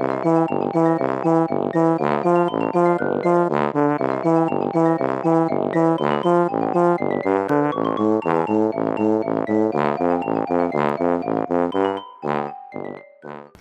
大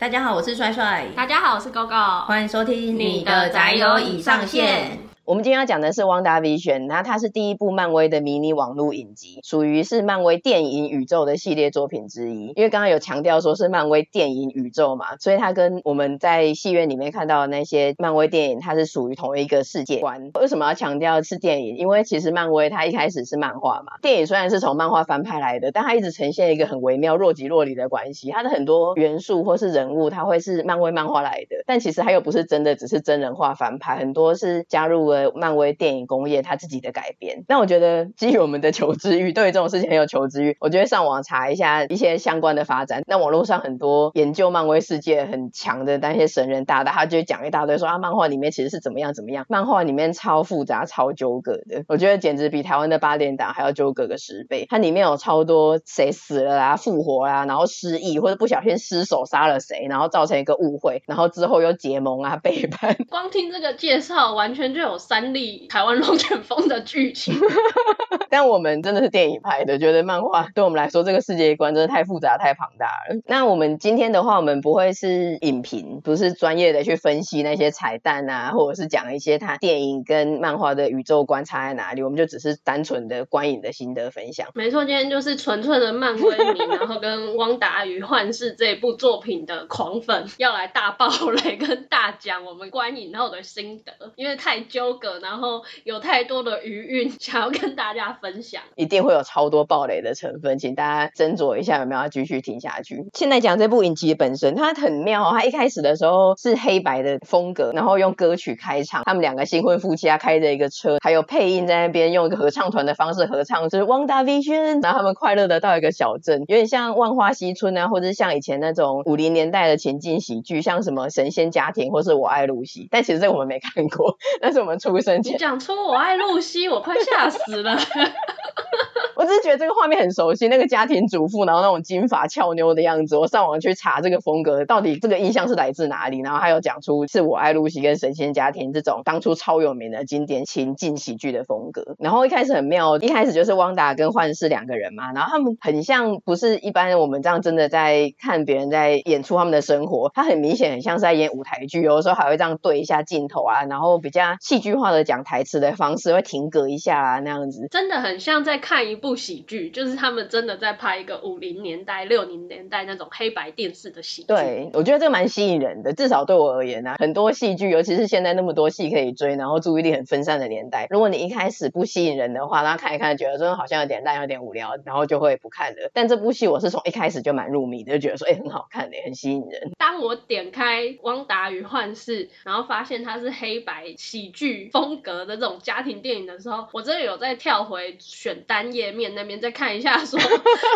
家好，我是帅帅。大家好，我是 GoGo。欢迎收听你的宅友已上线。我们今天要讲的是《WandaVision》，那它是第一部漫威的迷你网络影集，属于是漫威电影宇宙的系列作品之一。因为刚刚有强调说是漫威电影宇宙嘛，所以它跟我们在戏院里面看到的那些漫威电影，它是属于同一个世界观。为什么要强调是电影？因为其实漫威它一开始是漫画嘛，电影虽然是从漫画翻拍来的，但它一直呈现一个很微妙若即若离的关系。它的很多元素或是人物，它会是漫威漫画来的，但其实它又不是真的，只是真人化翻拍，很多是加入了漫威电影。工业他自己的改编，那我觉得基于我们的求知欲，对于这种事情很有求知欲，我觉得上网查一下一些相关的发展。那网络上很多研究漫威世界很强的那些神人大大，他就讲一大堆说啊，漫画里面其实是怎么样怎么样，漫画里面超复杂、超纠葛的，我觉得简直比台湾的八点档还要纠葛个十倍。它里面有超多谁死了啊、复活啊，然后失忆或者不小心失手杀了谁，然后造成一个误会，然后之后又结盟啊、背叛。光听这个介绍，完全就有三立台湾。龙卷风的剧情，但我们真的是电影拍的，觉得漫画对我们来说这个世界观真的太复杂、太庞大了。那我们今天的话，我们不会是影评，不是专业的去分析那些彩蛋啊，或者是讲一些它电影跟漫画的宇宙观差在哪里，我们就只是单纯的观影的心得分享。没错，今天就是纯粹的漫威迷，然后跟《汪达与幻视》这一部作品的狂粉要来大爆雷跟大讲我们观影后的心得，因为太纠个，然后。有太多的余韵想要跟大家分享，一定会有超多爆雷的成分，请大家斟酌一下有没有要继续听下去。现在讲这部影集本身，它很妙，哦它一开始的时候是黑白的风格，然后用歌曲开场，他们两个新婚夫妻啊开着一个车，还有配音在那边用一个合唱团的方式合唱，就是《WandaVision》，然后他们快乐的到一个小镇，有点像《万花嬉春》啊，或者是像以前那种五零年代的情境喜剧，像什么《神仙家庭》或是《我爱露西》，但其实这我们没看过，但是我们出生前。说我爱露西，我快吓死了。我只是觉得这个画面很熟悉，那个家庭主妇，然后那种金发俏妞的样子。我上网去查这个风格，到底这个印象是来自哪里？然后还有讲出是我爱露西跟神仙家庭这种当初超有名的经典情境喜剧的风格。然后一开始很妙，一开始就是汪达跟幻视两个人嘛，然后他们很像不是一般我们这样真的在看别人在演出他们的生活，他很明显很像是在演舞台剧，有的时候还会这样对一下镜头啊，然后比较戏剧化的讲台词的方式会停格一下啊那样子，真的很像在看一部。部喜剧就是他们真的在拍一个五零年代、六零年代那种黑白电视的喜剧。对，我觉得这个蛮吸引人的，至少对我而言啊，很多戏剧，尤其是现在那么多戏可以追，然后注意力很分散的年代，如果你一开始不吸引人的话，大家看一看觉得真的好像有点烂、有点无聊，然后就会不看了。但这部戏我是从一开始就蛮入迷的，就觉得说哎、欸、很好看的，很吸引人。当我点开《汪达与幻视》，然后发现它是黑白喜剧风格的这种家庭电影的时候，我真的有在跳回选单页面。那边再看一下，说，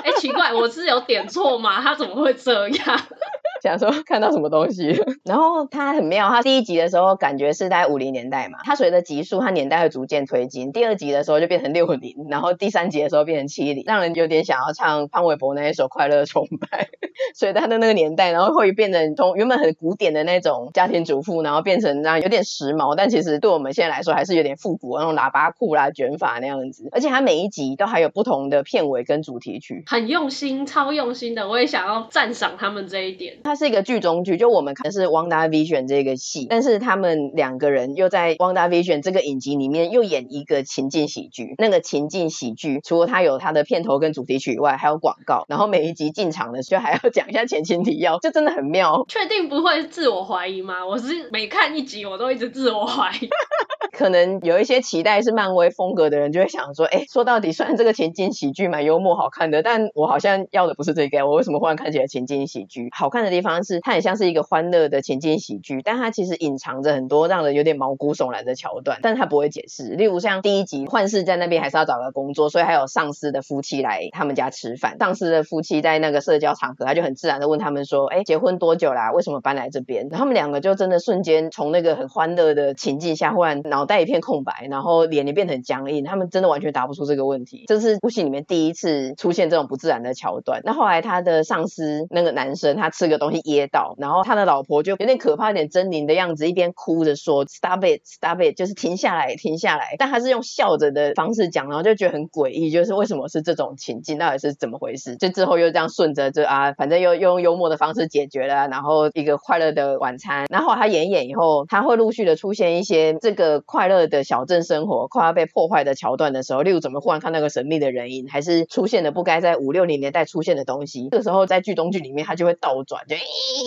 哎、奇怪，我是有点错吗？他怎么会这样？想说看到什么东西，然后他很妙。他第一集的时候感觉是在五零年代嘛，他随着集数，他年代会逐渐推进。第二集的时候就变成六零，然后第三集的时候变成七零，让人有点想要唱潘玮柏那一首《快乐崇拜》。所以他的那个年代，然后会变成从原本很古典的那种家庭主妇，然后变成那样有点时髦，但其实对我们现在来说还是有点复古，那种喇叭裤啦、卷发那样子。而且他每一集都还有不同的片尾跟主题曲，很用心，超用心的。我也想要赞赏他们这一点。它是一个剧中剧，就我们看的是《WandaVision》这个戏，但是他们两个人又在《WandaVision》这个影集里面又演一个情境喜剧。那个情境喜剧除了它有它的片头跟主题曲以外，还有广告，然后每一集进场的时候还要讲一下前情提要，就真的很妙。确定不会自我怀疑吗？我是每看一集我都一直自我怀疑。可能有一些期待是漫威风格的人就会想说，哎，说到底，虽然这个情境喜剧蛮幽默好看的，但我好像要的不是这个。我为什么忽然看起来情境喜剧？好看的地方是它很像是一个欢乐的情境喜剧，但它其实隐藏着很多让人有点毛骨悚然的桥段，但它不会解释。例如像第一集，幻视在那边还是要找个工作，所以还有上司的夫妻来他们家吃饭。上司的夫妻在那个社交场合，他就很自然的问他们说，哎，结婚多久啦？为什么搬来这边？然后他们两个就真的瞬间从那个很欢乐的情境下，忽然脑袋一片空白，然后脸也变得很僵硬，他们真的完全答不出这个问题。这是部戏里面第一次出现这种不自然的桥段。那后来他的上司那个男生，他吃个东西噎到，然后他的老婆就有点可怕、有点狰狞的样子，一边哭着说 “Stop it, stop it”，就是停下来，停下来。但他是用笑着的方式讲，然后就觉得很诡异，就是为什么是这种情境，到底是怎么回事？就之后又这样顺着就啊，反正又用幽默的方式解决了，然后一个快乐的晚餐。然后他演演以后，他会陆续的出现一些这个快乐的小镇生活快要被破坏的桥段的时候，例如怎么忽然看那个神秘的人影，还是出现了不该在五六零年代出现的东西。这个时候在剧中剧里面，它就会倒转，就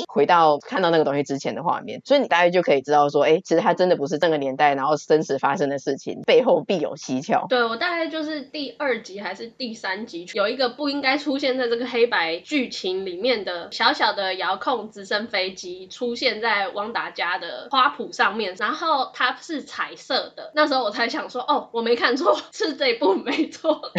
回到看到那个东西之前的画面。所以你大概就可以知道说，哎，其实它真的不是这个年代，然后真实发生的事情背后必有蹊跷。对，我大概就是第二集还是第三集，有一个不应该出现在这个黑白剧情里面的小小的遥控直升飞机出现在汪达家的花圃上面，然后它是彩色的。那时候我才想说，哦，我没看错，是这部没错。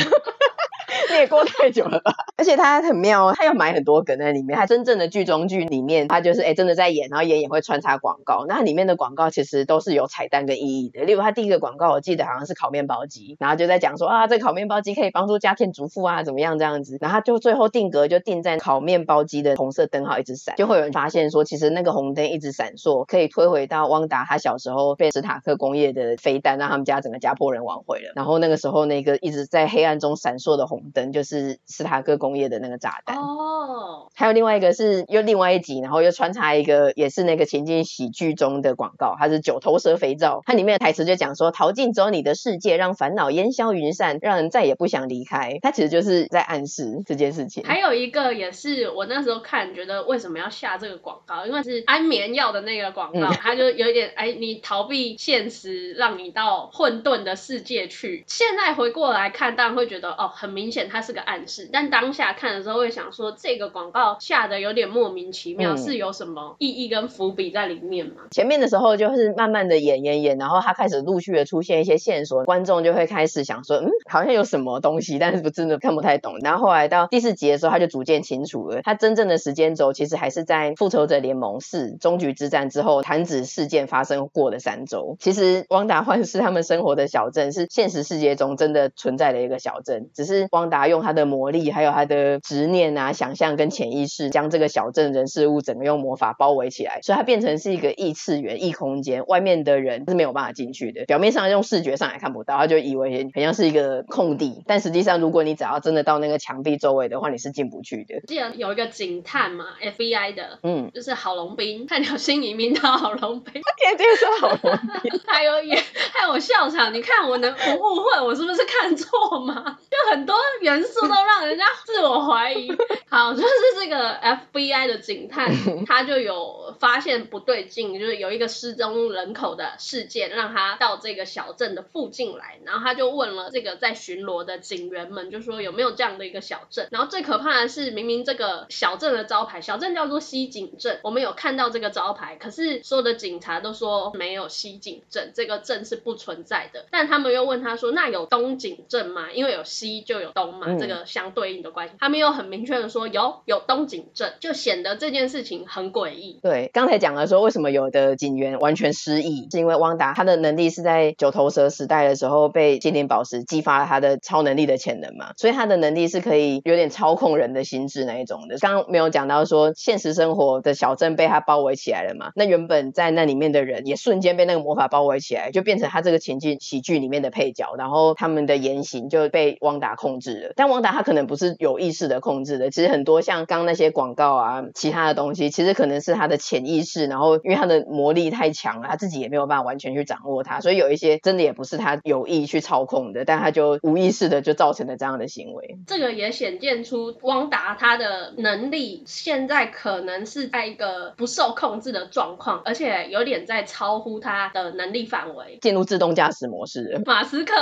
你也过太久了吧？而且他很妙，他要买很多梗在里面。他真正的剧中剧里面，他就是哎真的在演，然后演也会穿插广告。那里面的广告其实都是有彩蛋跟意义的。例如他第一个广告，我记得好像是烤面包机，然后就在讲说啊，这烤面包机可以帮助家庭主妇啊，怎么样这样子。然后他就最后定格就定在烤面包机的红色灯号一直闪，就会有人发现说，其实那个红灯一直闪烁，可以推回到汪达他小时候被史塔克工业的飞弹让他们家整个家破人亡毁了。然后那个时候那个一直在黑暗中闪烁的红灯就是斯塔克工业的那个炸弹哦，还有另外一个是又另外一集，然后又穿插一个也是那个情景喜剧中的广告，它是九头蛇肥皂，它里面的台词就讲说逃进走你的世界，让烦恼烟消云散，让人再也不想离开。它其实就是在暗示这件事情。还有一个也是我那时候看觉得为什么要下这个广告，因为是安眠药的那个广告，它就有一点哎，你逃避现实，让你到混沌的世界去。现在回过来看，当然会觉得哦，很明显它是个暗示，但当下看的时候会想说，这个广告下的有点莫名其妙，嗯、是有什么意义跟伏笔在里面吗？前面的时候就是慢慢的演演演，然后他开始陆续的出现一些线索，观众就会开始想说，嗯，好像有什么东西，但是不真的看不太懂。然后后来到第四集的时候，他就逐渐清楚了，他真正的时间轴其实还是在复仇者联盟四终局之战之后，弹指事件发生过的三周。其实汪达幻视他们生活的小镇是现实世界中真的存在的一个小镇，只是汪达用他的魔力，还有他的执念啊、想象跟潜意识，将这个小镇人事物整个用魔法包围起来，所以它变成是一个异次元、异空间，外面的人是没有办法进去的。表面上用视觉上也看不到，他就以为很像是一个空地，但实际上，如果你只要真的到那个墙壁周围的话，你是进不去的。记得有一个警探嘛，FBI 的，嗯，就是郝龙斌，菜鸟新移民到郝龙斌，他天天说郝龙斌，还有演，还有笑场，你看我能不误会，我是不是看错吗？就很多元素都让人家自我怀疑。好，就是这个 FBI 的警探，他就有发现不对劲，就是有一个失踪人口的事件，让他到这个小镇的附近来，然后他就问了这个在巡逻的警员们，就说有没有这样的一个小镇。然后最可怕的是，明明这个小镇的招牌，小镇叫做西井镇，我们有看到这个招牌，可是所有的警察都说没有西井镇，这个镇是不存在的。但他们又问他说，那有东井镇吗？因为有西就有东嘛，这个相对应的关系。他们又很明确的说有，有东井镇，就显得这件事情很诡异。对，刚才讲了说为什么有的警员完全失忆，是因为汪达他的能力是在九头蛇时代的时候被精灵宝石激发了他的超能力的潜能嘛，所以他的能力是可以有点操控人的心智那一种的。刚刚没有讲到说现实生活的小镇被他包围起来了嘛，那原本在那里面的人也瞬间被那个魔法包围起来，就变成他这个情景喜剧里面的配角，然后他们的言行就被汪达控制了。但汪达他可能不是有意识的控制的，其实很多像刚刚那些广告啊，其他的东西，其实可能是他的潜意识，然后因为他的魔力太强了，他自己也没有办法完全去掌握它，所以有一些真的也不是他有意去操控的，但他就无意识的就造成了这样的行为。这个也显见出汪达他的能力现在可能是在一个不受控制的状况，而且有点在超乎他的能力范围，进入自动驾驶模式。马斯克。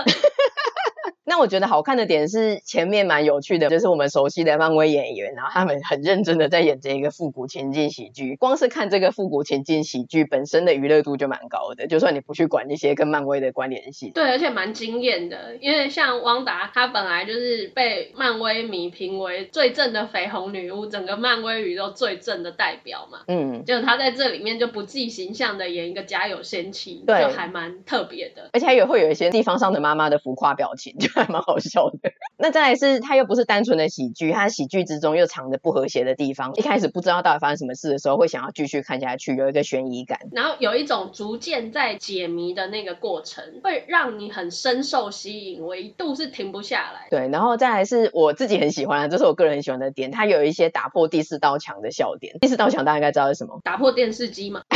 那我觉得好看的点是前面蛮有趣的，就是我们熟悉的漫威演员，然后他们很认真的在演这一个复古情境喜剧。光是看这个复古情境喜剧本身的娱乐度就蛮高的，就算你不去管那些跟漫威的关联性。对，而且蛮惊艳的，因为像汪达，她本来就是被漫威迷评为最正的绯红女巫，整个漫威宇宙最正的代表嘛。嗯，就她在这里面就不计形象的演一个家有仙妻，对，就还蛮特别的。而且还有会有一些地方上的妈妈的浮夸表情，就还蛮好笑的。那再来是，它又不是单纯的喜剧，它喜剧之中又藏着不和谐的地方。一开始不知道到底发生什么事的时候，会想要继续看下去，有一个悬疑感。然后有一种逐渐在解谜的那个过程，会让你很深受吸引，我一度是停不下来。对，然后再来是我自己很喜欢的，这是我个人很喜欢的点，它有一些打破第四道墙的笑点。第四道墙大家应该知道是什么？打破电视机吗？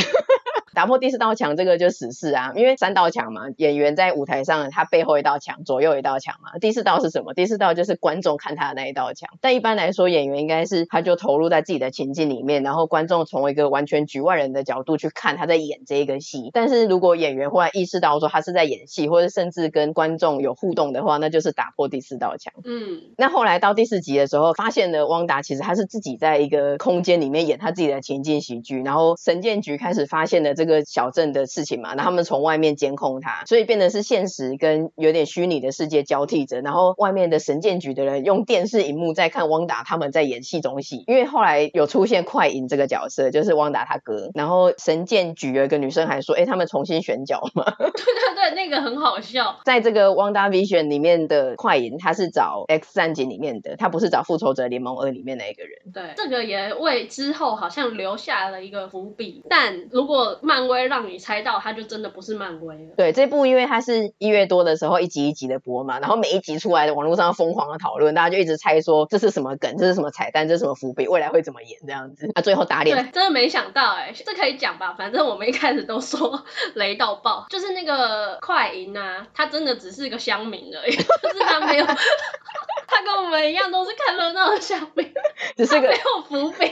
打破第四道墙，这个就死事啊，因为三道墙嘛，演员在舞台上，他背后一道墙，左右一道墙嘛。第四道是什么？第四道就是观众看他的那一道墙。但一般来说，演员应该是他就投入在自己的情境里面，然后观众从一个完全局外人的角度去看他在演这一个戏。但是如果演员忽然意识到说他是在演戏，或者甚至跟观众有互动的话，那就是打破第四道墙。嗯，那后来到第四集的时候，发现了汪达其实他是自己在一个空间里面演他自己的情境喜剧，然后神剑局开始发现了这个小镇的事情嘛，然后他们从外面监控他，所以变得是现实跟有点虚拟的世界交替着，然后外面的神剑局的人用电视荧幕在看汪达他们在演戏中戏，因为后来有出现快银这个角色，就是汪达他哥，然后神剑局有一个女生还说，哎，他们重新选角嘛，对对对，那个很好笑，在这个汪达 Vision 里面的快银，他是找 X 战警里面的，他不是找复仇者联盟二里面的一个人，对，这个也为之后好像留下了一个伏笔，但如果漫威让你猜到他就真的不是漫威了。对，这部因为它是一月多的时候一集一集的播嘛，然后每一集出来的网络上疯狂的讨论，大家就一直猜说这是什么梗，这是什么彩蛋，这是什么伏笔，未来会怎么演这样子。啊，最后打脸。对，真的没想到哎，这可以讲吧？反正我们一开始都说雷到爆，就是那个快银啊，他真的只是一个乡民而已，就是他没有，他跟我们一样都是看热闹的乡民，只是个没有伏笔。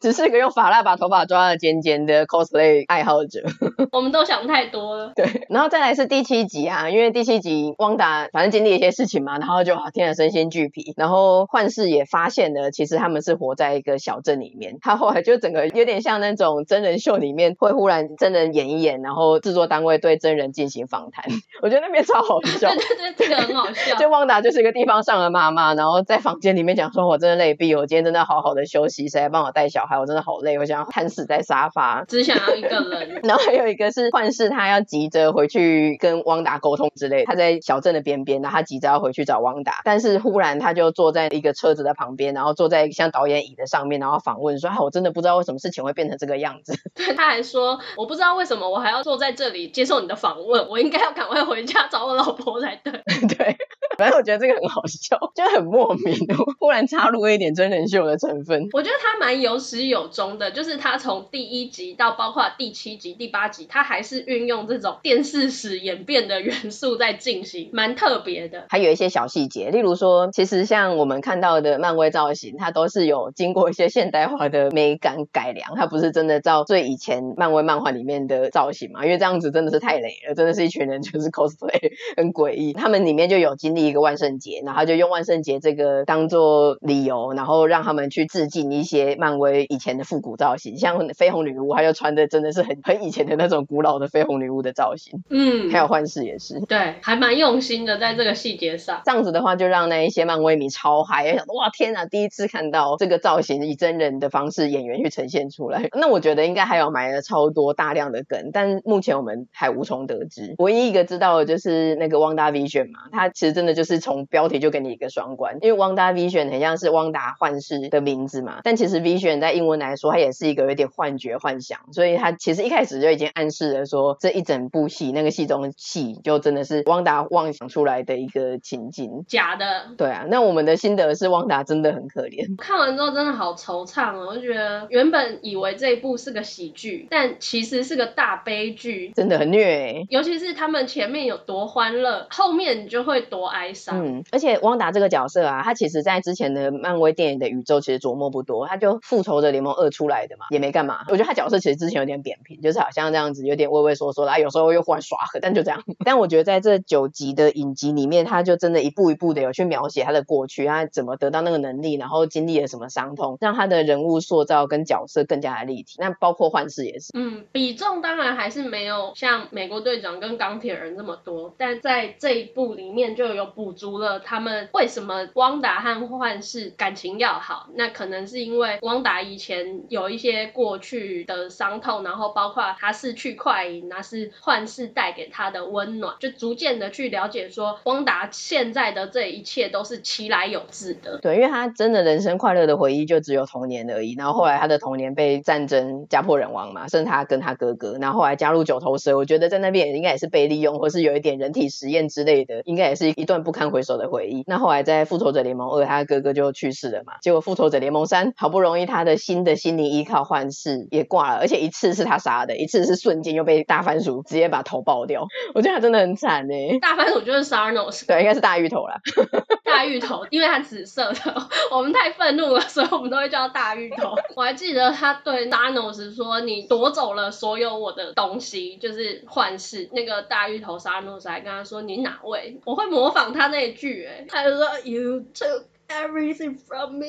只是一个用发蜡把头发抓的尖尖的 cosplay 爱好者，我们都想太多了。对，然后再来是第七集啊，因为第七集汪达反正经历一些事情嘛，然后就天啊身心俱疲，然后幻视也发现了，其实他们是活在一个小镇里面。他后来就整个有点像那种真人秀里面会忽然真人演一演，然后制作单位对真人进行访谈。我觉得那边超好笑，对对对，这个很好笑。就汪达就是一个地方上的妈妈，然后在房间里面讲说：“我真的累毙，我今天真的好好的休息，谁来帮我带小孩？”还我真的好累，我想要瘫死在沙发，只想要一个人。然后还有一个是幻视，他要急着回去跟汪达沟通之类。他在小镇的边边，然后他急着要回去找汪达，但是忽然他就坐在一个车子的旁边，然后坐在像导演椅的上面，然后访问说：“啊，我真的不知道为什么事情会变成这个样子。”对，他还说：“我不知道为什么我还要坐在这里接受你的访问，我应该要赶快回家找我老婆才对。”对。反正我觉得这个很好笑，就很莫名，忽然插入了一点真人秀的成分。我觉得他蛮有有终的，就是他从第一集到包括第七集、第八集，他还是运用这种电视史演变的元素在进行，蛮特别的。还有一些小细节，例如说，其实像我们看到的漫威造型，它都是有经过一些现代化的美感改良，它不是真的照最以前漫威漫画里面的造型嘛？因为这样子真的是太累了，真的是一群人就是 cosplay 很诡异。他们里面就有经历。一个万圣节，然后就用万圣节这个当做理由，然后让他们去致敬一些漫威以前的复古造型，像绯红女巫，她就穿的真的是很很以前的那种古老的绯红女巫的造型。嗯，还有幻视也是，对，还蛮用心的在这个细节上。这样子的话，就让那一些漫威迷超嗨，想哇天哪，第一次看到这个造型以真人的方式演员去呈现出来。那我觉得应该还有埋了超多大量的梗，但目前我们还无从得知。唯一一个知道的就是那个 WandaVision 嘛，他其实真的就。就是从标题就给你一个双关，因为 WandaVision 很像是汪达幻视的名字嘛，但其实 Vision 在英文来说，它也是一个有点幻觉、幻想，所以他其实一开始就已经暗示了说，这一整部戏那个戏中戏就真的是汪达妄想出来的一个情景，假的。对啊，那我们的心得是汪达真的很可怜，看完之后真的好惆怅哦，我就觉得原本以为这一部是个喜剧，但其实是个大悲剧，真的很虐欸，尤其是他们前面有多欢乐，后面就会多哀。伤。嗯，而且汪达这个角色啊，他其实在之前的漫威电影的宇宙其实琢磨不多，他就复仇联盟二出来的嘛，也没干嘛。我觉得他角色其实之前有点扁平，就是好像这样子有点畏畏缩缩的，有时候又忽然耍狠，但就这样。但我觉得在这九集的影集里面，他就真的一步一步的有去描写他的过去，他怎么得到那个能力，然后经历了什么伤痛，让他的人物塑造跟角色更加的立体。那包括幻视也是，嗯，比重当然还是没有像美国队长跟钢铁人那么多，但在这一部里面就有补足了他们为什么汪达和幻视感情要好。那可能是因为汪达以前有一些过去的伤痛，然后包括他失去快银，那是幻视带给他的温暖，就逐渐的去了解说汪达现在的这一切都是其来有自的。对，因为他真的人生快乐的回忆就只有童年而已，然后后来他的童年被战争家破人亡嘛，剩他跟他哥哥，然后后来加入九头蛇，我觉得在那边也应该也是被利用，或是有一点人体实验之类的，应该也是一段不堪回首的回忆。那后来在复仇者联盟二，他哥哥就去世了嘛，结果复仇者联盟三好不容易他的新的心灵依靠幻视也挂了，而且一次是他杀的，一次是瞬间又被大番薯直接把头爆掉，我觉得他真的很惨呢。大番薯就是 Thanos，对，应该是大芋头啦。大芋头，因为他紫色的，我们太愤怒了，所以我们都会叫他大芋头。我还记得他对 Thanos 说：“你夺走了所有我的东西，就是幻视。”那个大芋头 Thanos 还跟他说：“你哪位？”我会模仿他那一句，哎，他就说：“You took everything from me。”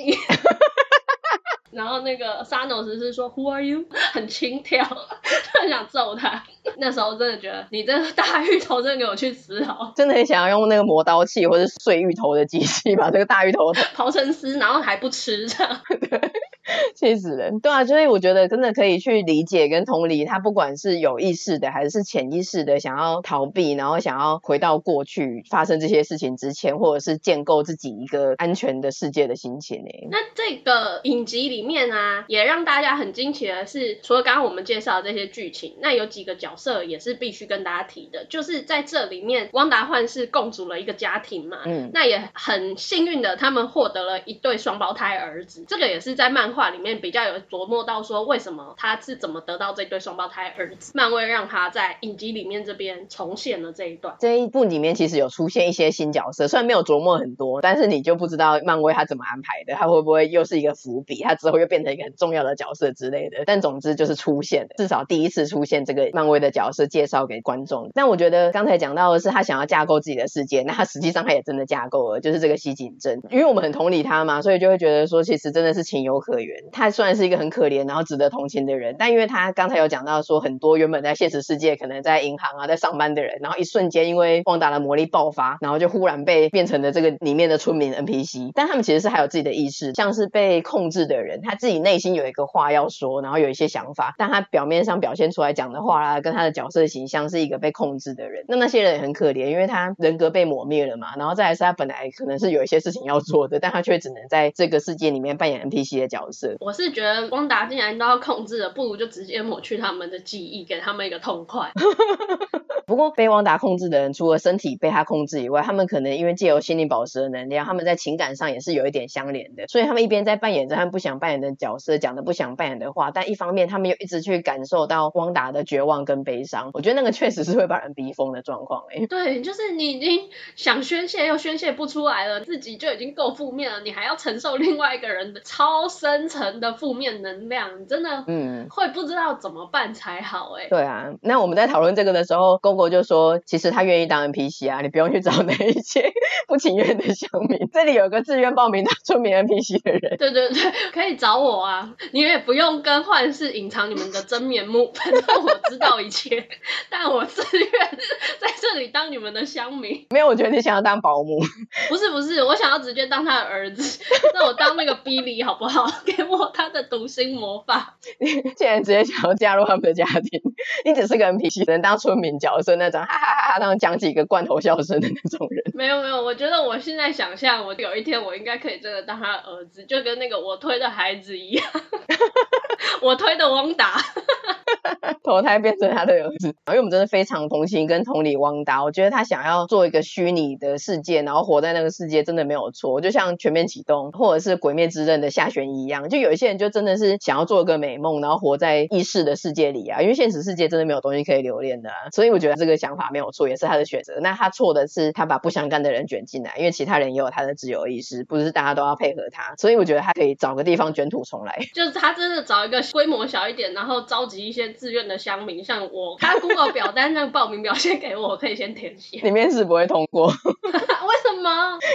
然后那个 Thanos 是说 Who are you？很轻佻，很想揍他。那时候真的觉得你这个大芋头真的给我去死好，真的很想要用那个磨刀器或者碎芋头的机器把这个大芋头 刨成丝，然后还不吃这样。对。气死人，对啊，所以我觉得真的可以去理解跟同理他，不管是有意识的还是潜意识的，想要逃避，然后想要回到过去发生这些事情之前，或者是建构自己一个安全的世界的心情呢。那这个影集里面啊，也让大家很惊奇的是，除了刚刚我们介绍的这些剧情，那有几个角色也是必须跟大家提的，就是在这里面，汪达幻是共组了一个家庭嘛，嗯，那也很幸运的，他们获得了一对双胞胎儿子，这个也是在漫画。里面比较有琢磨到说，为什么他是怎么得到这对双胞胎儿子？漫威让他在影集里面这边重现了这一段。这一部里面其实有出现一些新角色，虽然没有琢磨很多，但是你就不知道漫威他怎么安排的，他会不会又是一个伏笔，他之后又变成一个很重要的角色之类的。但总之就是出现的，至少第一次出现这个漫威的角色介绍给观众。但我觉得刚才讲到的是他想要架构自己的世界，那他实际上他也真的架构了，就是这个西井真，因为我们很同理他嘛，所以就会觉得说其实真的是情有可原。他虽然是一个很可怜，然后值得同情的人，但因为他刚才有讲到说，很多原本在现实世界可能在银行啊，在上班的人，然后一瞬间因为汪达的魔力爆发，然后就忽然被变成了这个里面的村民 NPC，但他们其实是还有自己的意识，像是被控制的人，他自己内心有一个话要说，然后有一些想法，但他表面上表现出来讲的话啦，跟他的角色形象是一个被控制的人，那那些人也很可怜，因为他人格被抹灭了嘛，然后再来是他本来可能是有一些事情要做的，但他却只能在这个世界里面扮演 NPC 的角色。我是觉得汪达既然都要控制了，不如就直接抹去他们的记忆，给他们一个痛快。不过被汪达控制的人，除了身体被他控制以外，他们可能因为借由心灵宝石的能量，他们在情感上也是有一点相连的。所以他们一边在扮演着他们不想扮演的角色，讲的不想扮演的话，但一方面他们又一直去感受到汪达的绝望跟悲伤。我觉得那个确实是会把人逼疯的状况。哎，对，就是你已经想宣泄又宣泄不出来了，自己就已经够负面了，你还要承受另外一个人的超深层的负面能量，真的，嗯，会不知道怎么办才好。哎，对啊，那我们在讨论这个的时候，公公就说，其实他愿意当 NPC 啊，你不用去找那一些 不情愿的乡民，这里有个自愿报名当村民 NPC 的人。对对对，可以找我啊，你也不用跟幻视隐藏你们的真面目，反正我知道一切，但我自愿在这里当你们的乡民。没有，我觉得你想要当保姆。不是不是，我想要直接当他的儿子，那我当那个 Billy 好不好？给我他的读心魔法。你竟然直接想要加入他们的家庭，你只是个 NPC，只能当村民角色那种，哈哈哈哈，那种讲几个罐头笑声的那种人。没有没有，我觉得我现在想象，我有一天我应该可以真的当他的儿子，就跟那个我推的孩子一样，我推的汪达。投胎变成他的儿子。因为我们真的非常同情跟同理汪达，我觉得他想要做一个虚拟的世界，然后活在那个世界，真的没有错。就像全面启动或者是鬼灭之刃的下弦一样，就有一些人就真的是想要做一个美梦，然后活在意识的世界里啊。因为现实世界真的没有东西可以留恋的啊，所以我觉得这个想法没有错，也是他的选择。那他错的是他把不相干的人卷进来，因为其他人也有他的自由意识，不是大家都要配合他。所以我觉得他可以找个地方卷土重来，就是他真的找一个规模小一点，然后召集一些自愿的乡民，像我，他 Google 表单那个报名表先给我，我可以先填写。里面是不会通过，为什么？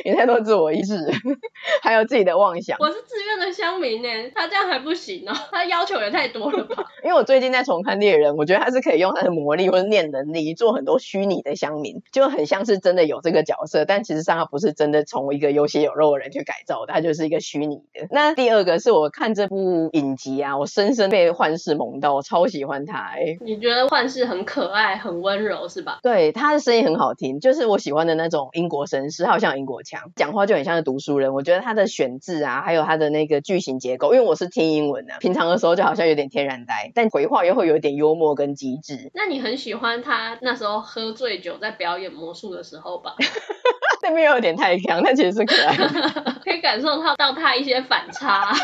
有太多自我意识，还有自己的妄想。我是自愿的乡民呢，他这样还不行哦，他要求也太多了吧？因为我最近在重看猎人，我觉得他是可以用他的魔力或者念能力做很多虚拟的乡民，就很像是真的有这个角色，但其实上他不是真的从一个有血有肉的人去改造的，他就是一个虚拟的。那第二个是我看这部影集啊，我深深被幻视萌到，我超喜欢他哎。你觉得幻视很可爱、很温柔是吧？对，他的声音很好听，就是我喜欢的那种英国绅士，他好像英国腔，讲话就很像是读书人。我觉得他的选字啊，还有他的那个句型结构，因为我是听英文的，平常的时候就好像有点天然呆，但回话又会有点幽默跟机智。那你很喜欢他那时候喝醉酒在表演魔术的时候吧？那边有点太强，但其实是可爱的，可以感受到到他一些反差。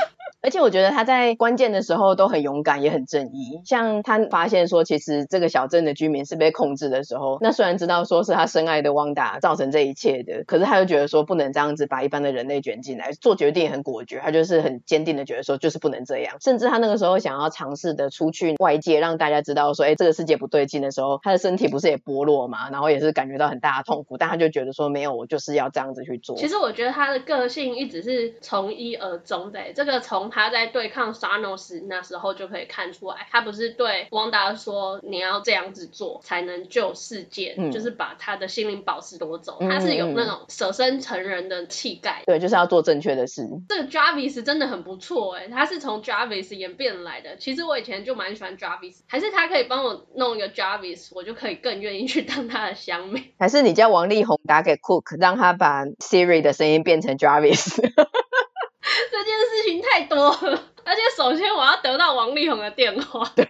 而且我觉得他在关键的时候都很勇敢，也很正义。像他发现说，其实这个小镇的居民是被控制的时候，那虽然知道说是他深爱的汪达造成这一切的，可是他又觉得说不能这样子把一般的人类卷进来，做决定也很果决。他就是很坚定的觉得说，就是不能这样。甚至他那个时候想要尝试的出去外界，让大家知道说，哎，这个世界不对劲的时候，他的身体不是也剥落嘛，然后也是感觉到很大的痛苦，但他就觉得说，没有，我就是要这样子去做。其实我觉得他的个性一直是从一而终的，这个从他在对抗。Sanos 那时候就可以看出来，他不是对汪达说，你要这样子做才能救世界，嗯、就是把他的心灵宝石夺走。他是有那种舍身成人的气概，对，就是要做正确的事。这个 Jarvis 真的很不错哎，他是从 Jarvis 演变来的。其实我以前就蛮喜欢 Jarvis，还是他可以帮我弄一个 Jarvis，我就可以更愿意去当他的香妹。还是你叫王力宏打给 Cook，让他把 Siri 的声音变成 Jarvis。太多了。而且首先我要得到王力宏的电话。对，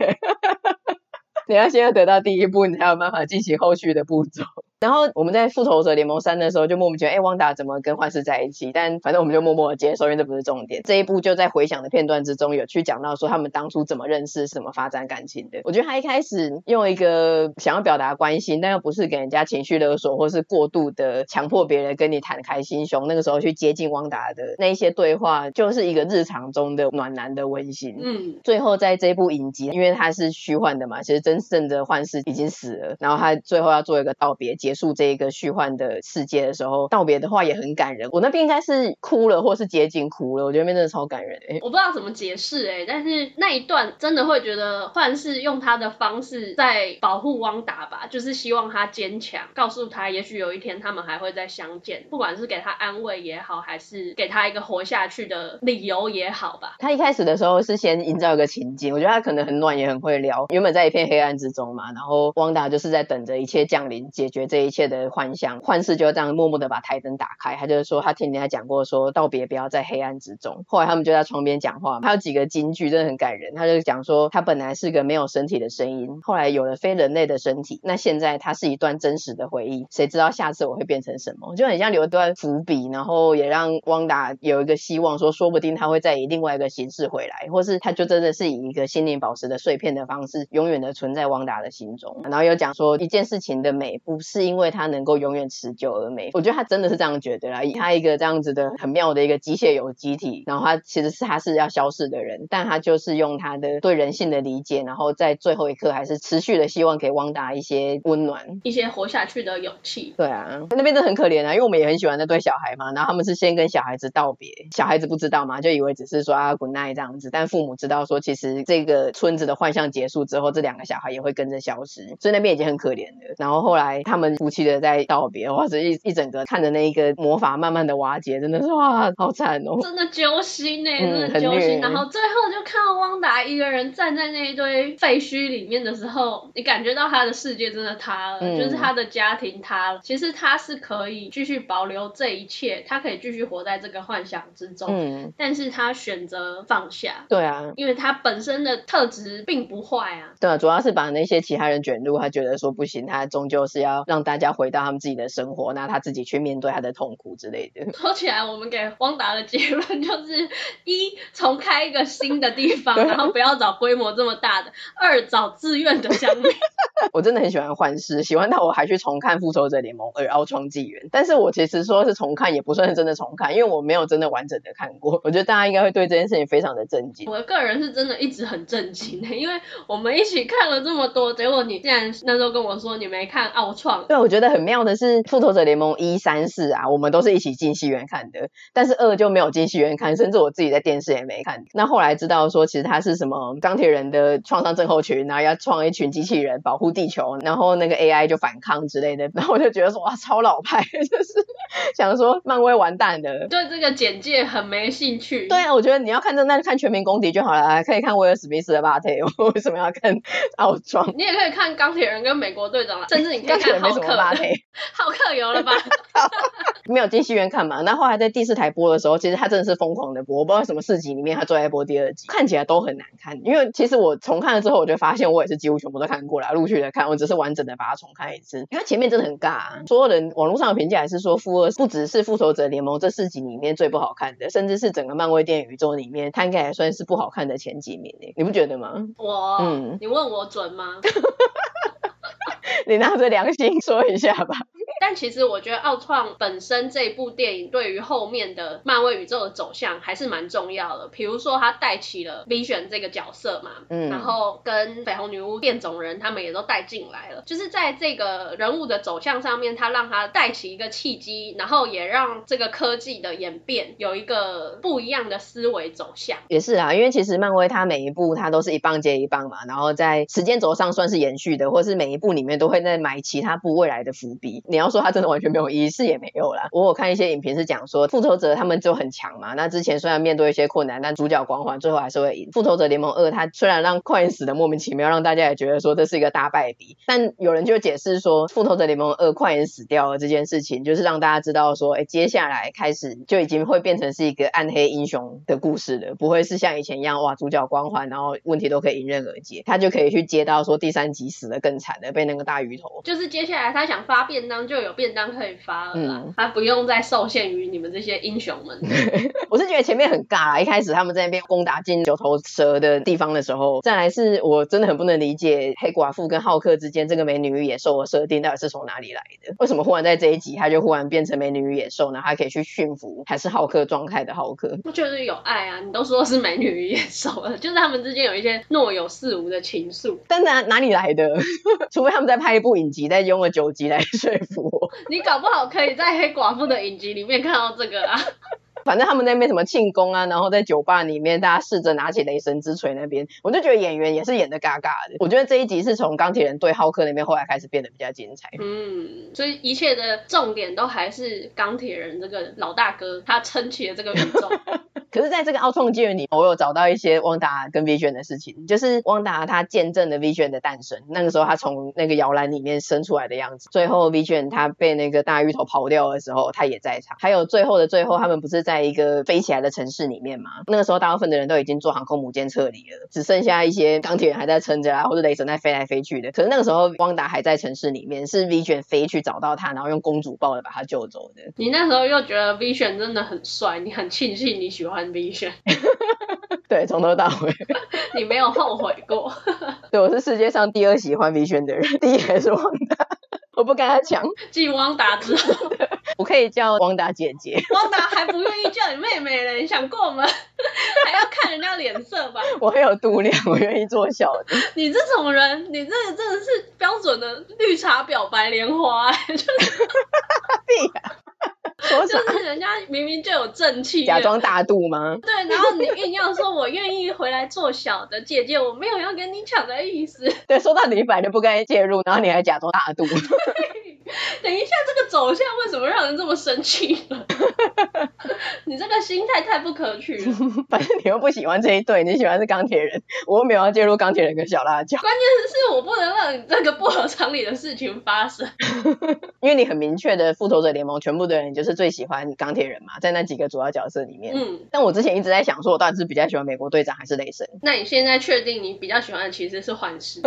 你要先要得到第一步，你才有办法进行后续的步骤。然后我们在复仇者联盟三的时候就莫名其妙，哎，汪达怎么跟幻视在一起？但反正我们就默默的接受，因为这不是重点。这一部就在回想的片段之中有去讲到说他们当初怎么认识，怎么发展感情的。我觉得他一开始用一个想要表达关心，但又不是给人家情绪勒索，或是过度的强迫别人跟你坦开心胸，那个时候去接近汪达的那一些对话，就是一个日常中的暖男的温馨。嗯，最后在这一部影集，因为他是虚幻的嘛，其实真正的幻视已经死了，然后他最后要做一个道别结。结束这一个虚幻的世界的时候，道别的话也很感人。我那边应该是哭了，或是接近哭了。我觉得那边真的超感人。我不知道怎么解释哎，但是那一段真的会觉得幻视用他的方式在保护汪达吧，就是希望他坚强，告诉他也许有一天他们还会再相见，不管是给他安慰也好，还是给他一个活下去的理由也好吧。他一开始的时候是先营造一个情境，我觉得他可能很暖，也很会聊。原本在一片黑暗之中嘛，然后汪达就是在等着一切降临，解决这一切的幻象，幻视就这样默默的把台灯打开。他就是说，他听人家讲过，说道别不要在黑暗之中。后来他们就在窗边讲话，他有几个金句真的很感人。他就讲说，他本来是个没有身体的声音，后来有了非人类的身体，那现在他是一段真实的回忆。谁知道下次我会变成什么？就很像留一段伏笔，然后也让汪达有一个希望，说说不定他会再以另外一个形式回来，或是他就真的是以一个心灵宝石的碎片的方式，永远的存在汪达的心中。然后又讲说，一件事情的美不是因为他。能够永远持久而美，我觉得他真的是这样觉得啦。以他一个这样子的很妙的一个机械有机体，然后他其实是他是要消失的人，但他就是用他的对人性的理解，然后在最后一刻还是持续的希望给汪达一些温暖，一些活下去的勇气。对啊，那边真的很可怜啊，因为我们也很喜欢那对小孩嘛，然后他们是先跟小孩子道别，小孩子不知道嘛，就以为只是说啊 good night 这样子，但父母知道说其实这个村子的幻象结束之后，这两个小孩也会跟着消失，所以那边已经很可怜了。然后后来他们们夫妻的在道别，哇，这一一整个看着那一个魔法慢慢的瓦解，真的是哇，好惨哦，真的揪心哎，嗯、真的揪心。然后最后就看到汪达一个人站在那一堆废墟里面的时候，你感觉到他的世界真的塌了，嗯、就是他的家庭塌了。其实他是可以继续保留这一切，他可以继续活在这个幻想之中，嗯，但是他选择放下。对啊，因为他本身的特质并不坏啊。对啊，主要是把那些其他人卷入，他觉得说不行，他终究是要让大家回到他们自己的生活，那他自己去面对他的痛苦之类的。说起来，我们给汪达的结论就是：一，重开一个新的地方，然后不要找规模这么大的；二，找自愿的乡民。我真的很喜欢幻视，喜欢到我还去重看《复仇者联盟二：奥创纪元》，但是我其实说是重看，也不算是真的重看，因为我没有真的完整的看过。我觉得大家应该会对这件事情非常的震惊。我个人是真的一直很震惊的，因为我们一起看了这么多，结果你竟然那时候跟我说你没看奥创。对，我觉得很妙的是，《复仇者联盟》一、三、四啊，我们都是一起进戏院看的，但是二就没有进戏院看，甚至我自己在电视也没看。那后来知道说，其实他是什么钢铁人的创伤症候群，然后要创一群机器人保护地球，然后那个 AI 就反抗之类的，然后我就觉得说哇，超老派，就是 想说漫威完蛋了。对这个简介很没兴趣。对啊，我觉得你要看这，那就看全民公敌就好了，还可以看威尔史密斯的巴特，我为什么要看奥创？你也可以看钢铁人跟美国队长，甚至你可以看浩克。浩克有了吧？没有进戏院看嘛？那后来在第四台播的时候，其实他真的是疯狂的播，我不知道什么四集里面他最爱播第二集，看起来都很难看。因为其实我重看了之后，我就发现我也是几乎全部都看过了，陆续的看，我只是完整的把它重看一次。因为前面真的很尬啊，所有人网络上的评价还是说，复二不只是复仇者联盟这四集里面最不好看的，甚至是整个漫威电影宇宙里面，它应该还算是不好看的前几名诶，你不觉得吗？我，嗯，你问我准吗？你拿着良心说一下吧。但其实我觉得奥创本身这部电影对于后面的漫威宇宙的走向还是蛮重要的。比如说他带起了 Vision 这个角色嘛，嗯，然后跟绯红女巫、变种人他们也都带进来了。就是在这个人物的走向上面，他让他带起一个契机，然后也让这个科技的演变有一个不一样的思维走向。也是啊，因为其实漫威它每一部它都是一棒接一棒嘛，然后在时间轴上算是延续的，或是每一部里面都会在埋其他部未来的伏笔。你要说他真的完全没有意义，是也没有啦。我有看一些影评是讲说，复仇者他们就很强嘛。那之前虽然面对一些困难，但主角光环最后还是会赢。复仇者联盟二，他虽然让快死的莫名其妙，让大家也觉得说这是一个大败笔，但有人就解释说，复仇者联盟二快死掉了这件事情，就是让大家知道说，哎，接下来开始就已经会变成是一个暗黑英雄的故事了，不会是像以前一样哇，主角光环，然后问题都可以迎刃而解，他就可以去接到说第三集死的更惨的，被那个大鱼头。就是接下来他想发便当就有便当。可以发了，嗯，他不用再受限于你们这些英雄们。我是觉得前面很尬，一开始他们在那边攻打进九头蛇的地方的时候，再来是我真的很不能理解黑寡妇跟浩克之间这个美女与野兽的设定到底是从哪里来的？为什么忽然在这一集他就忽然变成美女与野兽呢？他可以去驯服还是浩克状态的浩克？不 就是有爱啊，你都说是美女与野兽了，就是他们之间有一些若有似无的情愫。但哪哪里来的？除非他们在拍一部影集，再用了九集来说服我。你搞不好可以在黑寡妇的影集里面看到这个啊。反正他们那边什么庆功啊，然后在酒吧里面，大家试着拿起雷神之锤那边，我就觉得演员也是演的嘎嘎的。我觉得这一集是从钢铁人对浩克那边后来开始变得比较精彩。嗯，所以一切的重点都还是钢铁人这个老大哥，他撑起了这个宇宙。可是，在这个奥创纪元里，我有找到一些汪达跟 Vision 的事情，就是汪达他见证了 Vision 的诞生，那个时候他从那个摇篮里面生出来的样子。最后 Vision 他被那个大芋头刨掉的时候，他也在场。还有最后的最后，他们不是在一个飞起来的城市里面吗？那个时候大部分的人都已经坐航空母舰撤离了，只剩下一些钢铁人还在撑着啊，或者雷神在飞来飞去的。可是那个时候汪达还在城市里面，是 Vision 飞去找到他，然后用公主抱的把他救走的。你那时候又觉得 Vision 真的很帅，你很庆幸你喜欢 Vision。对，从头到尾，你没有后悔过。对，我是世界上第二喜欢 Vision 的人，第一还是汪达，我不跟他抢。继汪达之后，我可以叫汪达姐姐。汪达还不愿意叫你妹妹嘞，你想过吗？还要看人家脸色吧。我很有度量，我愿意做小的。你这种人，你这个真的是标准的绿茶婊白莲花，就是对呀。就是人家明明就有正气，假装大度吗？对，然后你硬要说我愿意回来做小的姐姐，我没有要跟你抢的意思。对，说到底你本来就不该介入，然后你还假装大度。等一下，这个走向为什么让人这么生气呢？你这个心态太不可取了。反正你又不喜欢这一对，你喜欢是钢铁人，我又没有要介入钢铁人跟小辣椒。关键是我不能让你这个不合常理的事情发生。因为你很明确的复仇者联盟全部的人就是最喜欢钢铁人嘛，在那几个主要角色里面。嗯。但我之前一直在想说，我到底是比较喜欢美国队长还是雷神？那你现在确定你比较喜欢的其实是幻视？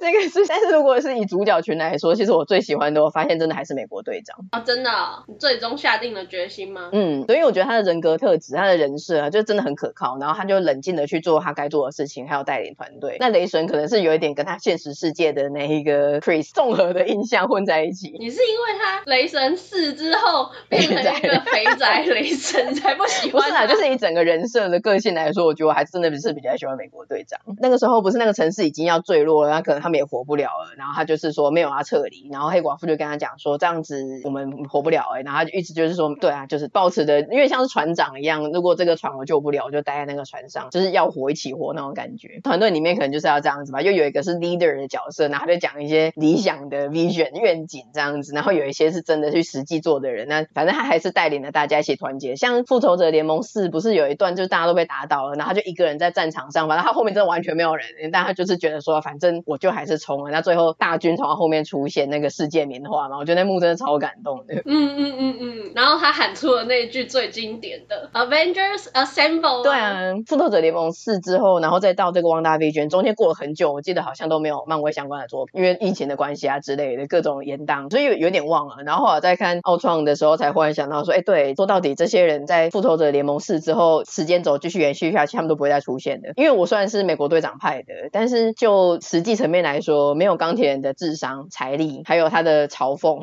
这个是，但是如果是以主角群来说，其实我最喜欢的，我发现真的还是美国队长啊、哦！真的、哦，你最终下定了决心吗？嗯，所以我觉得他的人格特质，他的人设啊，就真的很可靠，然后他就冷静的去做他该做的事情，还有带领团队。那雷神可能是有一点跟他现实世界的那一个 Chris 综合的印象混在一起。你是因为他雷神四之后变成一个肥宅雷神才不喜欢？不是啊，就是以整个人设的个性来说，我觉得我还真的是比较喜欢美国队长。那个时候不是那个城市已经要坠落了，那可能他们也活不了了，然后他就是说没有要撤离，然后黑寡妇就跟他讲说这样子我们活不了哎、欸，然后他就一直就是说对啊，就是保持的，因为像是船长一样，如果这个船我救不了，我就待在那个船上，就是要活一起活那种感觉。团队里面可能就是要这样子吧，又有一个是 leader 的角色，然后就讲一些理想的 vision 愿景这样子，然后有一些是真的去实际做的人，那反正他还是带领了大家一起团结。像复仇者联盟四不是有一段就是大家都被打倒了，然后他就一个人在战场上，反正他后面真的完全没有人，但他就是觉得说反正我就还是冲了，那最后大军从他后面出现那个世界名画嘛，我觉得那幕真的超感动的。嗯嗯嗯嗯，然后他喊出了那句句最经典的 Avengers Assemble。对啊，复仇者联盟四之后，然后再到这个汪大 v 中间过了很久，我记得好像都没有漫威相关的作品，因为疫情的关系啊之类的各种延宕，所以有有点忘了。然后后来再看奥创的时候，才忽然想到说，哎，对，说到底这些人在复仇者联盟四之后，时间轴继续延续下去，他们都不会再出现的。因为我虽然是美国队长派的，但是就实际层面来说，没有钢铁人的智商、财力，还有他的嘲讽。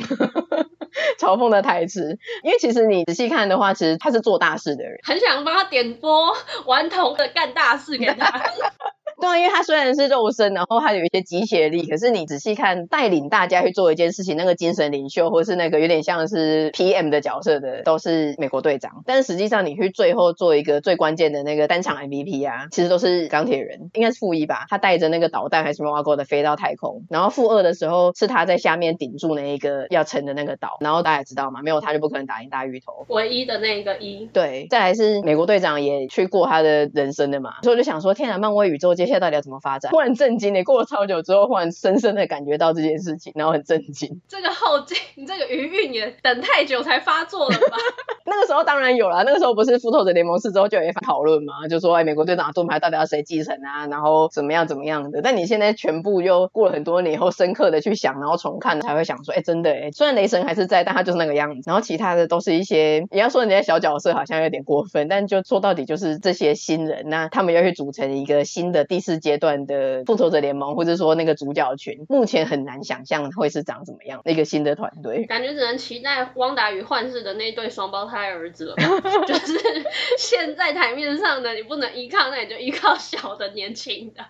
嘲讽的台词，因为其实你仔细看的话，其实他是做大事的人，很想帮他点播顽童的干大事给他。对啊，因为他虽然是肉身，然后他有一些机械力，可是你仔细看，带领大家去做一件事情，那个精神领袖，或是那个有点像是 PM 的角色的，都是美国队长。但是实际上，你去最后做一个最关键的那个单场 MVP 啊，其实都是钢铁人，应该是负一吧？他带着那个导弹还是什么挖过的飞到太空，然后负二的时候是他在下面顶住那一个要沉的那个岛，然后大家也知道嘛，没有他就不可能打赢大鱼头，唯一的那个一。对，再来是美国队长也去过他的人生的嘛，所以我就想说，天然，漫威宇宙接下来到底要怎么发展？忽然震惊，你过了超久之后，忽然深深的感觉到这件事情，然后很震惊。这个后劲，你这个余韵也等太久才发作了吧？那个时候当然有了，那个时候不是复仇者联盟四之后就有一番讨论嘛，就说哎，美国队长的盾牌到底要谁继承啊？然后怎么样怎么样的？但你现在全部又过了很多年以后，深刻的去想，然后重看才会想说，哎，真的哎，虽然雷神还是在，但他就是那个样子。然后其他的都是一些，你要说人家小角色好像有点过分，但就说到底就是这些新人，那他们要去组成一个新的第四阶段的复仇者联盟，或者说那个主角群，目前很难想象会是长什么样那个新的团队。感觉只能期待汪达与幻视的那对双胞胎儿子了吧。就是现在台面上的，你不能依靠，那你就依靠小的年轻的，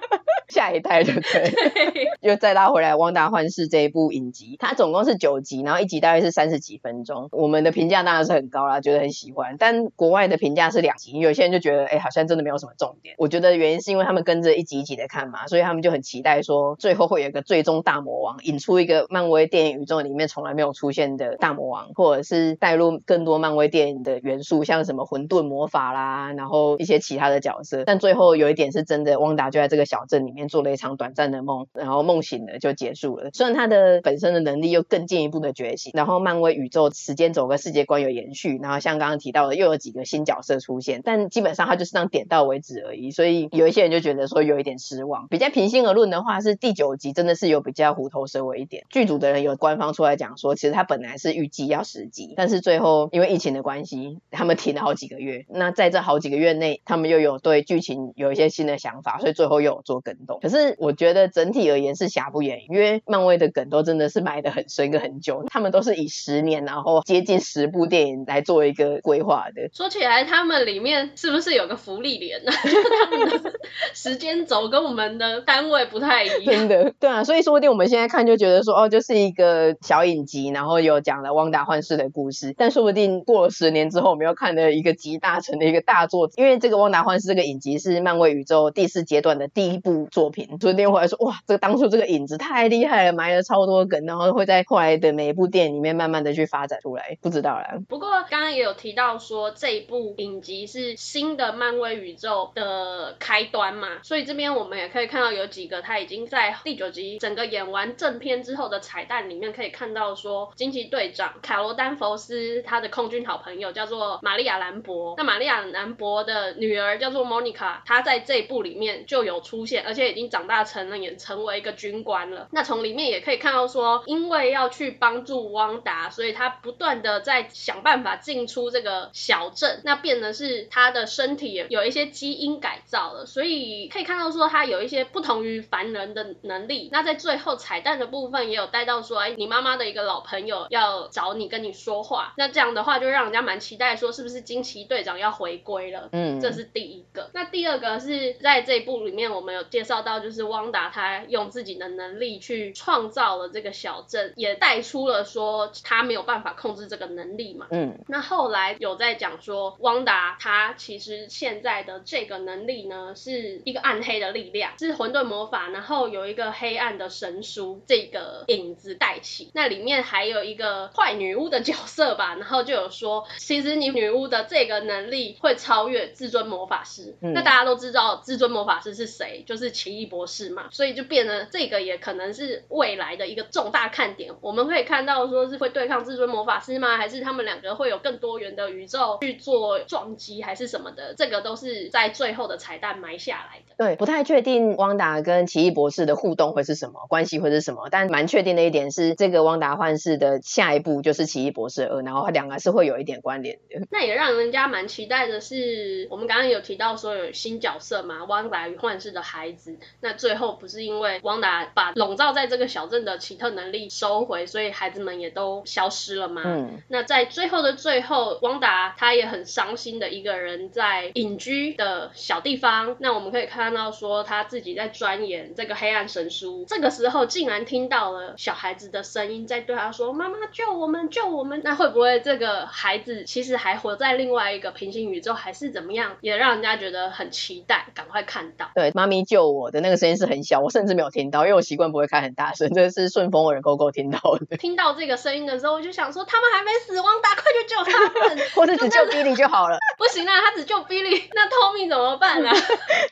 下一代就对。对，又再拉回来，《汪达幻视》这一部影集，它总共是九集，然后一集大概是三十几分钟。我们的评价当然是很高啦，觉得很喜欢。但国外的评价是两集，有些人就觉得，哎、欸，好像真的没有什么重点。我觉得原因是因为他们跟着一集一集的看嘛，所以他们就很期待说，最后会有一个最终大魔王，引出一个漫威电影宇宙里面从来没有出现的大魔王，或者是带入更多漫威电影的元素，像什么混沌魔法啦，然后一些其他的角色。但最后有一点是真的，汪达就在这个小镇里面做了一场短暂的梦，然后梦醒了就结束了。虽然他的本身的能力又更进一步的觉醒，然后漫威宇宙时间轴跟世界观有延续，然后像刚刚提到的又有几个新角色出现，但基本上他就是这样点到为止而已。所以有一些人就就觉得说有一点失望。比较平心而论的话，是第九集真的是有比较虎头蛇尾一点。剧组的人有官方出来讲说，其实他本来是预计要十集，但是最后因为疫情的关系，他们停了好几个月。那在这好几个月内，他们又有对剧情有一些新的想法，所以最后又有做梗动。可是我觉得整体而言是瑕不掩瑜，因为漫威的梗都真的是埋得很深跟很久，他们都是以十年然后接近十部电影来做一个规划的。说起来，他们里面是不是有个福利连呢？时间轴跟我们的单位不太一样。真的，对啊，所以说不定我们现在看就觉得说，哦，就是一个小影集，然后有讲了汪达幻视的故事，但说不定过了十年之后，我们又看了一个集大成的一个大作，因为这个汪达幻视这个影集是漫威宇宙第四阶段的第一部作作品。昨天回来说，哇，这个当初这个影子太厉害了，埋了超多梗，然后会在后来的每一部电影里面慢慢的去发展出来。不知道啦。不过刚刚也有提到说，这一部影集是新的漫威宇宙的开端嘛，所以这边我们也可以看到有几个他已经在第九集整个演完正片之后的彩蛋里面可以看到说，惊奇队长卡罗丹佛斯他的空军好朋友叫做玛利亚兰博，那玛利亚兰博的女儿叫做莫妮卡，她在这一部里面就有出现，而且已经长大成了，也成为一个军官了。那从里面也可以看到说，因为要去帮助汪达，所以他不断的在想办法进出这个小镇，那变的是他的身体也有一些基因改造了，所以可以看到说他有一些不同于凡人的能力。那在最后彩蛋的部分也有带到说，哎，你妈妈的一个老朋友要找你跟你说话，那这样的话就让人家蛮期待说是不是惊奇队长要回归了。嗯，这是第一个。那第二个是在这一部里面我们有介绍到，就是汪达他用自己的能力去创造了这个小镇，也带出了说他没有办法控制这个能力嘛。嗯，那后来有在讲说汪达他其实现在的这个能力呢是一个暗黑的力量，是混沌魔法，然后有一个黑暗的神书这个影子带起。那里面还有一个坏女巫的角色吧，然后就有说，其实你女巫的这个能力会超越至尊魔法师。嗯，那大家都知道至尊魔法师是谁，就是奇异博士嘛，所以就变得这个也可能是未来的一个重大看点。我们可以看到说是会对抗至尊魔法师吗？还是他们两个会有更多元的宇宙去做撞击，还是什么的？这个都是在最后的彩蛋埋下来的。对，不太确定汪达跟奇异博士的互动会是什么，关系会是什么，但蛮确定的一点是，这个汪达幻视的下一步就是奇异博士二，然后两个是会有一点关联的。那也让人家蛮期待的是，我们刚刚有提到说有新角色嘛，汪达与幻视的孩子。那最后不是因为汪达把笼罩在这个小镇的奇特能力收回，所以孩子们也都消失了吗？嗯。那在最后的最后，汪达他也很伤心的一个人在隐居的小地方。那我们可以看到说他自己在钻研这个黑暗神书，这个时候竟然听到了小孩子的声音在对他说：“妈妈救我们，救我们！”那会不会这个孩子其实还活在另外一个平行宇宙，还是怎么样？也让人家觉得很期待，赶快看到。对，妈咪救我的那个声音是很小，我甚至没有听到，因为我习惯不会开很大声，这是顺风耳勾勾听到的。听到这个声音的时候，我就想说他们还没死，亡，大快去救他们，或者只救 Billy 就好了。不行啊，他只救 Billy，那 Tommy 怎么办啊？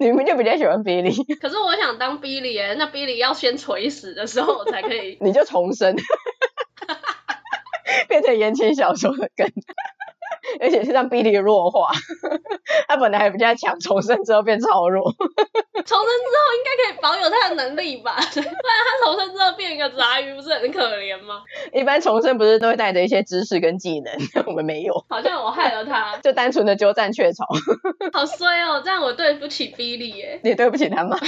你们就比较喜欢 Billy。可是我想当 Billy 哎，那 Billy 要先垂死的时候我才可以。你就重生，变成言情小说的梗。而且是让 Billy 弱化，他本来还比较强，重生之后变超弱。重生之后应该可以保有他的能力吧？不然他重生之后变一个杂鱼，不是很可怜吗？一般重生不是都会带着一些知识跟技能，我们没有。好像我害了他，就单纯的鸠占鹊巢。好衰哦，这样我对不起 Billy 耶。你对不起他吗？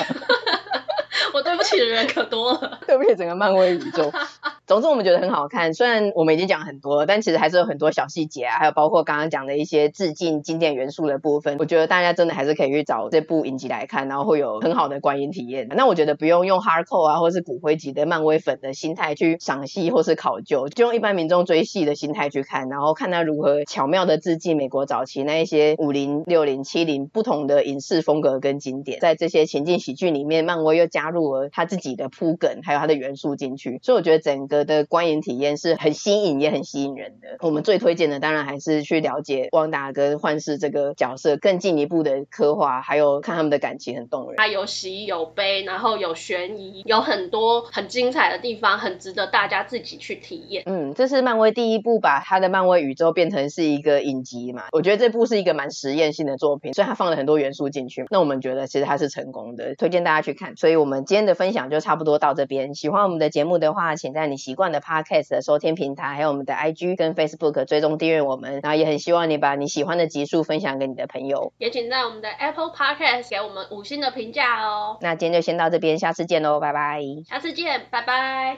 我对不起的人可多了，对不起整个漫威宇宙。总之我们觉得很好看，虽然我们已经讲很多了，但其实还是有很多小细节啊，还有包括刚刚讲的一些致敬经典元素的部分。我觉得大家真的还是可以去找这部影集来看，然后会有很好的观影体验。那我觉得不用用 hardcore 啊，或是骨灰级的漫威粉的心态去赏析或是考究，就用一般民众追戏的心态去看，然后看他如何巧妙的致敬美国早期那一些五零、六零、七零不同的影视风格跟经典，在这些情境喜剧里面，漫威又加入了他自己的铺梗，还有他的元素进去，所以我觉得整个的观影体验是很新颖也很吸引人的。我们最推荐的当然还是去了解汪达跟幻视这个角色更进一步的刻画，还有看他们的感情很动人。他有喜有悲，然后有悬疑，有很多很精彩的地方，很值得大家自己去体验。嗯，这是漫威第一部把他的漫威宇宙变成是一个影集嘛？我觉得这部是一个蛮实验性的作品，所以他放了很多元素进去。那我们觉得其实他是成功的，推荐大家去看。所以我们今天的分享就差不多到这边。喜欢我们的节目的话，请在你习惯的 Podcast 的收听平台，还有我们的 IG 跟 Facebook 追踪订阅我们。然后也很希望你把你喜欢的集数分享给你的朋友，也请在我们的 Apple Podcast 给我们五星的评价哦。那今天就先到这边，下次见喽，拜拜。下次见，拜拜。